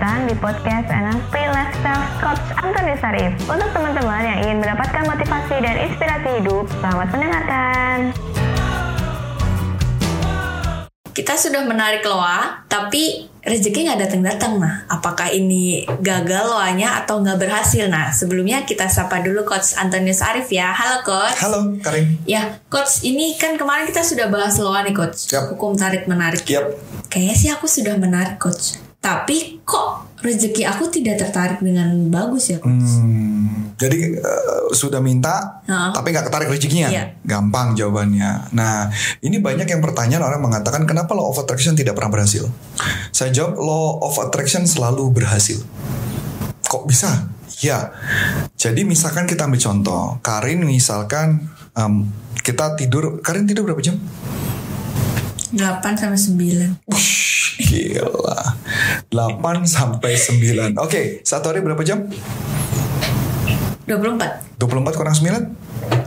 datang di podcast NLP Lifestyle Coach Antoni Sarif. Untuk teman-teman yang ingin mendapatkan motivasi dan inspirasi hidup, selamat mendengarkan. Kita sudah menarik loa, tapi rezeki nggak datang-datang. Nah, apakah ini gagal loanya atau nggak berhasil? Nah, sebelumnya kita sapa dulu Coach Antonius Arif ya. Halo Coach. Halo Karim. Ya, Coach, ini kan kemarin kita sudah bahas loa nih Coach. Yap. Hukum tarik menarik. Yap. Kayaknya sih aku sudah menarik Coach. Tapi kok rezeki aku tidak tertarik dengan bagus ya Coach? Hmm, jadi eh, sudah minta, Heeh. tapi nggak ketarik rezekinya. Iya. Gampang jawabannya. Nah, ini banyak yang pertanyaan orang mengatakan kenapa law of attraction tidak pernah berhasil. Saya jawab law of attraction selalu berhasil. Kok bisa? Ya. Jadi misalkan kita ambil contoh, Karin misalkan em, kita tidur, Karin tidur berapa jam? 8 sampai 9. Wush, gila. 8 sampai 9. Oke, satu hari berapa jam? 24. 24 kurang 9?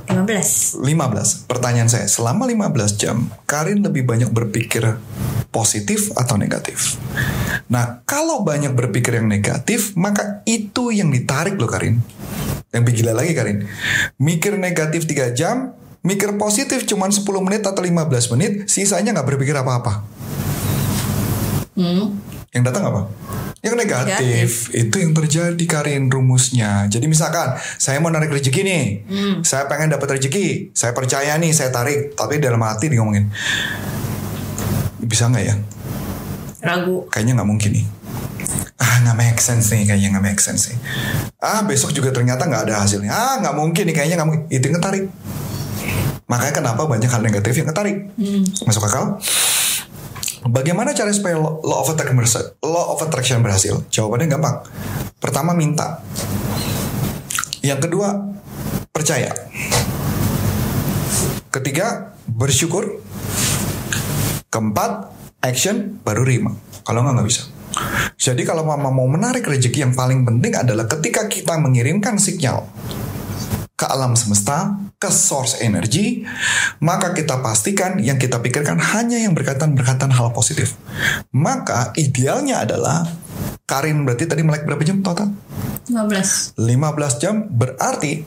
15. 15. Pertanyaan saya, selama 15 jam, Karin lebih banyak berpikir positif atau negatif? Nah, kalau banyak berpikir yang negatif, maka itu yang ditarik loh Karin. Yang lebih gila lagi Karin. Mikir negatif 3 jam, mikir positif cuma 10 menit atau 15 menit, sisanya nggak berpikir apa-apa. Hmm. Yang datang apa? Yang negatif. Itu yang terjadi Karin rumusnya. Jadi misalkan saya mau narik rezeki nih. Saya pengen dapat rezeki. Saya percaya nih saya tarik. Tapi dalam hati dia ngomongin. Bisa nggak ya? Ragu. Kayaknya nggak mungkin nih. Ah nggak make sense nih. Kayaknya nggak make sense nih. Ah besok juga ternyata nggak ada hasilnya. Ah nggak mungkin nih. Kayaknya nggak mungkin. Itu yang ngetarik. Makanya kenapa banyak hal negatif yang ngetarik. Masuk akal? Bagaimana cara supaya law of attraction berhasil? Law of attraction berhasil? Jawabannya gampang. Pertama minta. Yang kedua percaya. Ketiga bersyukur. Keempat action baru rima. Kalau nggak nggak bisa. Jadi kalau mama mau menarik rezeki yang paling penting adalah ketika kita mengirimkan sinyal ke alam semesta, ke source energi, maka kita pastikan yang kita pikirkan hanya yang berkaitan-berkaitan hal positif. Maka idealnya adalah Karin berarti tadi melek berapa jam total? 15. 15 jam berarti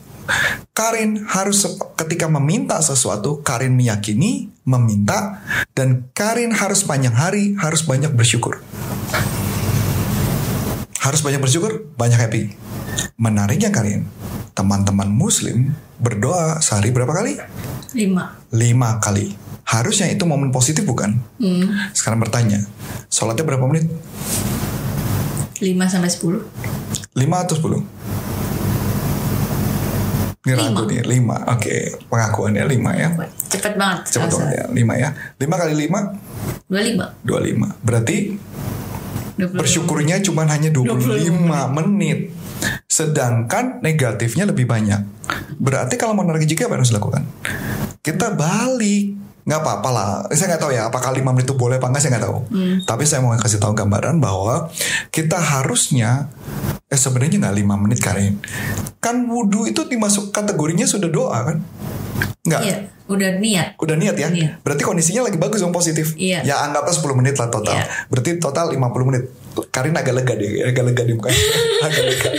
Karin harus ketika meminta sesuatu Karin meyakini meminta dan Karin harus panjang hari harus banyak bersyukur harus banyak bersyukur banyak happy menariknya Karin teman-teman muslim berdoa sehari berapa kali 5. lima kali harusnya itu momen positif bukan Hmm. sekarang bertanya sholatnya berapa menit 5 sampai 10. 5 atau 10? Ini ragu nih, 5. Oke, pengakuannya 5 ya. Cepet banget. Elsa. banget ya, 5 ya. 5 kali 5, 25. 25. Berarti 25. bersyukurnya cuma hanya 25 menit. Sedangkan negatifnya lebih banyak. Berarti kalau mau narik rezeki apa yang harus dilakukan? Kita balik. Nggak apa-apa lah. Saya nggak tahu ya apakah 5 menit itu boleh apa nggak saya nggak tahu. Tapi saya mau kasih tahu gambaran bahwa kita harusnya eh sebenarnya nggak 5 menit Karin. Kan wudhu itu dimasuk kategorinya sudah doa kan? Nggak. Iya, udah niat. Udah niat ya? Iya. Berarti kondisinya lagi bagus dong positif. Iya. Ya anggaplah 10 menit lah total. Iya. Berarti total 50 menit. Karin agak lega deh, agak lega di mukanya. agak lega.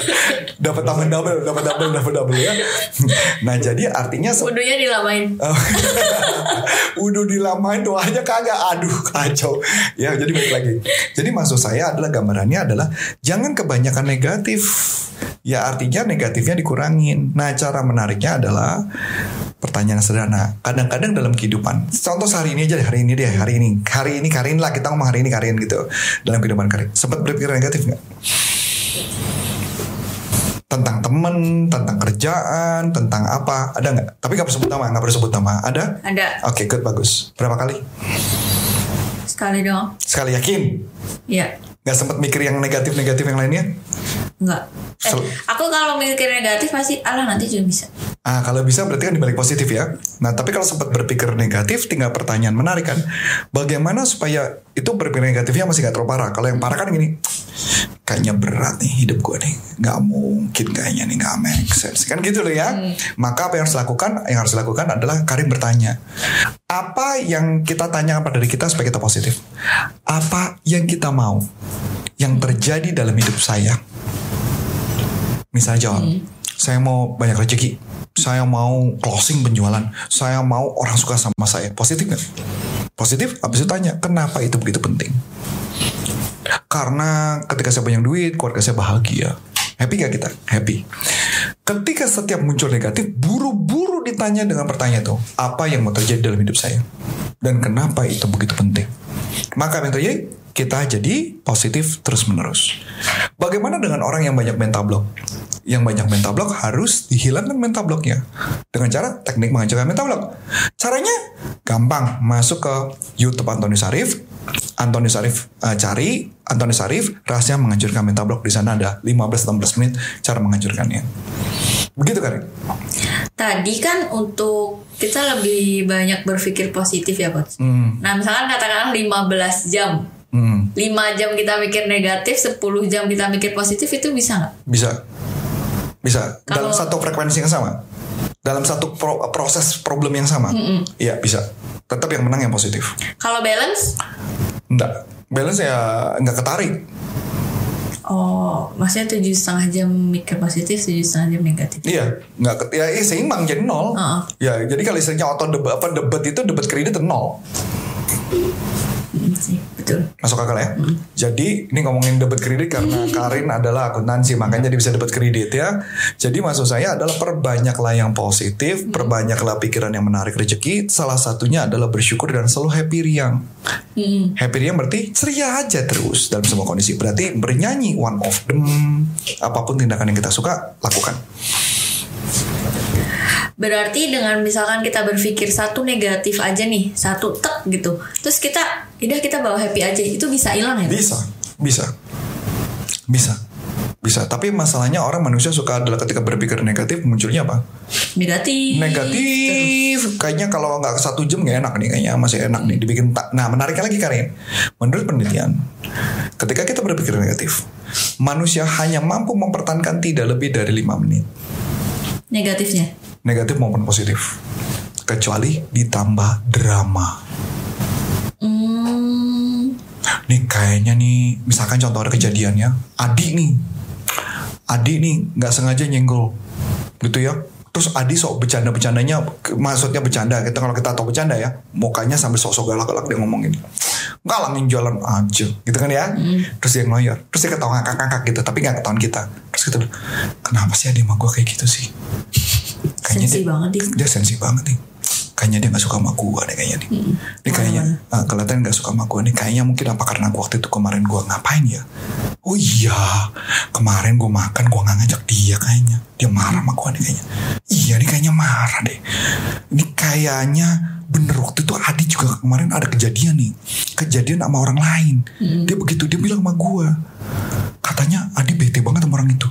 Dapat tambahan double, dapat double, dapat double ya. Nah, jadi artinya Wudhunya dilamain. Oh. Udah dilamain doanya kagak Aduh kacau Ya jadi balik lagi Jadi maksud saya adalah gambarannya adalah Jangan kebanyakan negatif Ya artinya negatifnya dikurangin Nah cara menariknya adalah Pertanyaan sederhana Kadang-kadang dalam kehidupan Contoh hari ini aja deh Hari ini deh Hari ini Hari ini Karin lah Kita ngomong hari ini Karin gitu Dalam kehidupan Karin Sempat berpikir negatif nggak? tentang temen, tentang kerjaan, tentang apa, ada nggak? Tapi nggak perlu sebut nama, nggak perlu sebut nama. Ada? Ada Oke, good, bagus. Berapa kali? sekali dong. Sekali yakin? Iya. Nggak sempat mikir yang negatif-negatif yang lainnya? Enggak. Eh, aku kalau mikir negatif pasti alah nanti juga bisa. Ah, kalau bisa berarti kan dibalik positif ya. Nah, tapi kalau sempat berpikir negatif, tinggal pertanyaan menarik kan. Bagaimana supaya itu berpikir negatifnya masih gak terlalu parah. Kalau yang parah kan gini, kayaknya berat nih hidup gue nih. Gak mungkin kayaknya nih gak make sense. Kan gitu loh ya. Maka apa yang harus dilakukan? Yang harus dilakukan adalah Karim bertanya. Apa yang kita tanyakan pada diri kita supaya kita positif? Apa yang kita mau? Yang terjadi dalam hidup saya. Misalnya jawab, saya mau banyak rezeki, saya mau closing penjualan, saya mau orang suka sama saya. Positif nggak? Positif. Habis itu tanya, kenapa itu begitu penting? Karena ketika saya banyak duit, keluarga saya bahagia. Happy gak kita? Happy. Ketika setiap muncul negatif, buru-buru ditanya dengan pertanyaan itu, apa yang mau terjadi dalam hidup saya? Dan kenapa itu begitu penting? Maka yang terjadi? Kita jadi positif terus-menerus. Bagaimana dengan orang yang banyak mental block? Yang banyak mental block harus dihilangkan mental blocknya. Dengan cara teknik menghancurkan mental block. Caranya gampang. Masuk ke YouTube Antoni Sarif. Antoni Sarif uh, cari Antoni Sarif rahasia menghancurkan mental block di sana ada 15-16 menit cara menghancurkannya. Begitu kan? Tadi kan untuk kita lebih banyak berpikir positif ya coach. Hmm. Nah misalkan katakanlah 15 jam. Hmm. 5 jam kita mikir negatif, 10 jam kita mikir positif itu bisa nggak? Bisa. Bisa. Dalam Kalau- satu frekuensi yang sama. Dalam satu pro- proses problem yang sama. Iya, bisa. Tetap yang menang yang positif. Kalau balance, Enggak. Balance ya nggak ketarik. oh maksudnya tujuh setengah jam mikir positif, tujuh setengah jam negatif. Iya, nggak ya, ya seimbang jadi nol. Heeh. Ya, jadi kalau istilahnya auto debat apa debat itu debat kredit nol. Sih, betul. Masuk akal ya. Jadi ini ngomongin debat kredit karena Karin adalah akuntansi makanya dia bisa debat kredit ya. Jadi maksud saya adalah perbanyaklah yang positif, perbanyaklah pikiran yang menarik rezeki. Salah satunya adalah bersyukur dan selalu happy riang. Hmm. Happy riang berarti ceria aja terus dalam semua kondisi. Berarti bernyanyi one of them. Apa pun tindakan yang kita suka lakukan. Berarti dengan misalkan kita berpikir satu negatif aja nih, satu tek gitu. Terus kita, udah kita bawa happy aja, itu bisa hilang ya? Bisa, bisa, bisa, bisa. Tapi masalahnya orang manusia suka adalah ketika berpikir negatif munculnya apa? Negatif. Negatif. Kayaknya kalau nggak satu jam nggak enak nih kayaknya masih enak nih dibikin tak. Nah menariknya lagi Karin. Menurut penelitian, ketika kita berpikir negatif, manusia hanya mampu mempertahankan tidak lebih dari lima menit. Negatifnya. Negatif maupun positif. Kecuali ditambah drama. Hmm. nih kayaknya nih misalkan contoh ada kejadian ya. Adi nih. Adi nih nggak sengaja nyenggol. Gitu ya. Terus Adi sok bercanda bercandanya maksudnya bercanda. Kita kalau kita tahu bercanda ya mukanya sambil sok-sok galak-galak dia ngomong gini nggak langin jalan aja gitu kan ya? Terus dia ngeloyor terus dia ketawa ngakak-ngakak gitu tapi nggak ketahuan kita. Terus kita kenapa sih Adi sama gue kayak gitu sih? Sensi dia, banget dia. dia sensi banget nih kayaknya dia nggak suka sama gue deh kayaknya nih. Ini kayaknya ah, kelihatan nggak suka sama gue nih. Kayaknya mungkin apa karena gua waktu itu kemarin gue ngapain ya? Oh iya kemarin gue makan gue nggak ngajak dia kayaknya. Dia marah sama gue nih kayaknya. Iya nih kayaknya marah deh. Ini kayaknya bener waktu itu Adi juga kemarin ada kejadian nih. Kejadian sama orang lain. Dia begitu dia bilang sama gue katanya Adi bete banget sama orang itu.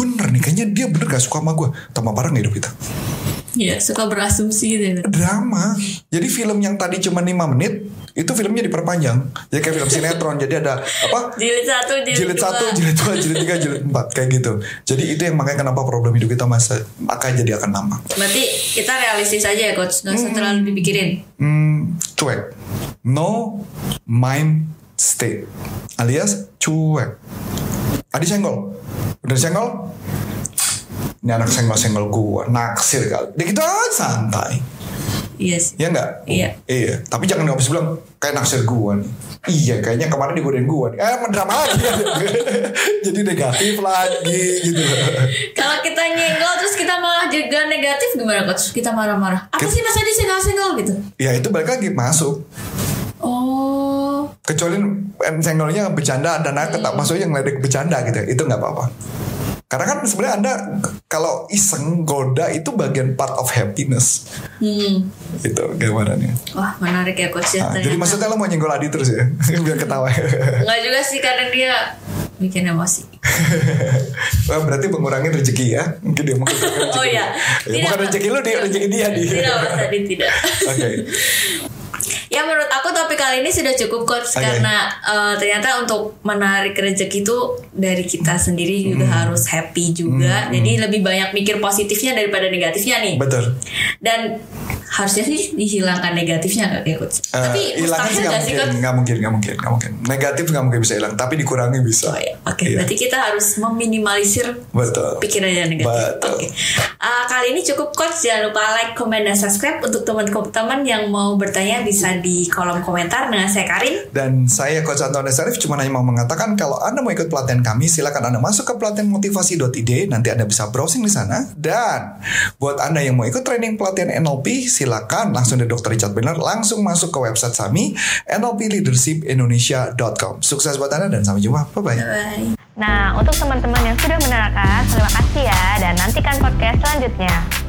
Bener nih kayaknya dia bener gak suka sama gue tambah parah gak hidup kita Iya, suka berasumsi gitu ya. drama. Jadi film yang tadi cuma 5 menit itu filmnya diperpanjang. Jadi kayak film sinetron. Jadi ada apa? Jilid satu, jilid, Jilid satu, jilid dua, jilid tiga, jilid empat kayak gitu. Jadi itu yang makanya kenapa problem hidup kita masa maka jadi akan lama. Berarti kita realistis aja ya coach, nggak usah terlalu dipikirin. Hmm, cuek. No mind state. Alias cuek. Adi senggol. Udah senggol? Ini anak senggol-senggol gua. Naksir kali. Dia gitu aja santai. Iya sih. Iya enggak? Iya. Iya. Tapi jangan bisa bilang kayak naksir gua nih. Iya, kayaknya kemarin digodain gua nih. Eh, mendrama lagi. Jadi negatif lagi gitu. Kalau kita nyenggol terus kita malah juga negatif gimana coach? Kita marah-marah. Apa Kita- sih masa disenggol-senggol gitu? Ya itu balik lagi masuk. Oh, Kecuali senggolnya bercanda dan aku tak maksudnya ngeledek bercanda gitu. Itu nggak apa-apa. Karena kan sebenarnya Anda kalau iseng goda itu bagian part of happiness. hmm. Itu gambarannya. Wah menarik ya coach ya. Nah, jadi maksudnya lo mau nyenggol Adi terus ya? Biar ketawa. Enggak juga sih kadang dia bikin emosi. Wah, berarti mengurangi rezeki ya. Mungkin dia mungkin rezeki. Oh iya. Ya, bukan rezeki lu, dia rezeki dia di. Tidak tidak. Oke. Aku topik kali ini sudah cukup coach Oke. karena eh, ternyata untuk menarik rezeki itu dari kita sendiri juga Hmm. harus happy juga. Jadi lebih banyak mikir positifnya daripada negatifnya nih. Betul. Dan harusnya sih dihilangkan negatifnya ya coach? Eh, Tapi mustahil sih nggak mungkin, nggak mungkin, nggak mungkin, nggak mungkin. Negatif nggak mungkin bisa hilang, tapi dikurangi bisa. Oh, ya. Oke, Iya. berarti kita harus meminimalisir Betul. pikiran yang negatif. Oke. Uh, kali ini cukup coach. Jangan lupa like, komen, dan subscribe untuk teman-teman yang mau bertanya bisa di kolom komentar dengan saya Karin. Dan saya Coach Anton Sarif cuma hanya mau mengatakan kalau Anda mau ikut pelatihan kami silakan Anda masuk ke pelatihan motivasi.id nanti Anda bisa browsing di sana dan buat Anda yang mau ikut training pelatihan NLP silakan langsung dari Dr. Richard Bernard langsung masuk ke website kami nlpleadershipindonesia.com. Sukses buat Anda dan sampai jumpa. Bye bye. Bye. Nah, untuk teman-teman yang sudah menerangkan, terima kasih ya dan nantikan podcast selanjutnya.